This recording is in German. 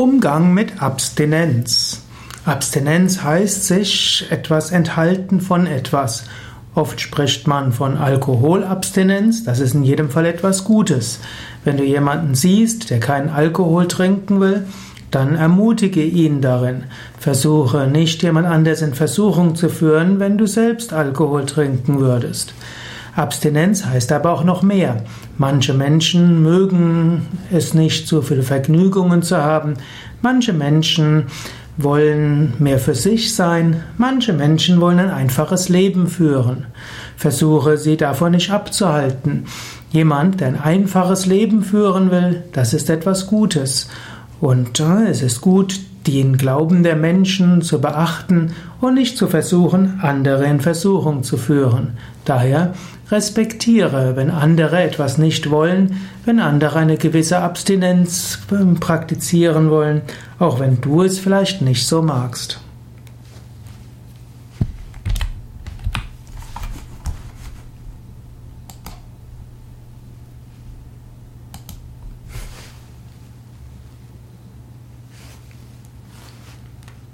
Umgang mit Abstinenz. Abstinenz heißt sich etwas enthalten von etwas. Oft spricht man von Alkoholabstinenz, das ist in jedem Fall etwas Gutes. Wenn du jemanden siehst, der keinen Alkohol trinken will, dann ermutige ihn darin. Versuche nicht jemand anders in Versuchung zu führen, wenn du selbst Alkohol trinken würdest. Abstinenz heißt aber auch noch mehr. Manche Menschen mögen es nicht, so viele Vergnügungen zu haben. Manche Menschen wollen mehr für sich sein. Manche Menschen wollen ein einfaches Leben führen. Versuche sie davon nicht abzuhalten. Jemand, der ein einfaches Leben führen will, das ist etwas Gutes. Und äh, es ist gut, den Glauben der Menschen zu beachten und nicht zu versuchen, andere in Versuchung zu führen. Daher respektiere, wenn andere etwas nicht wollen, wenn andere eine gewisse Abstinenz ähm, praktizieren wollen, auch wenn du es vielleicht nicht so magst.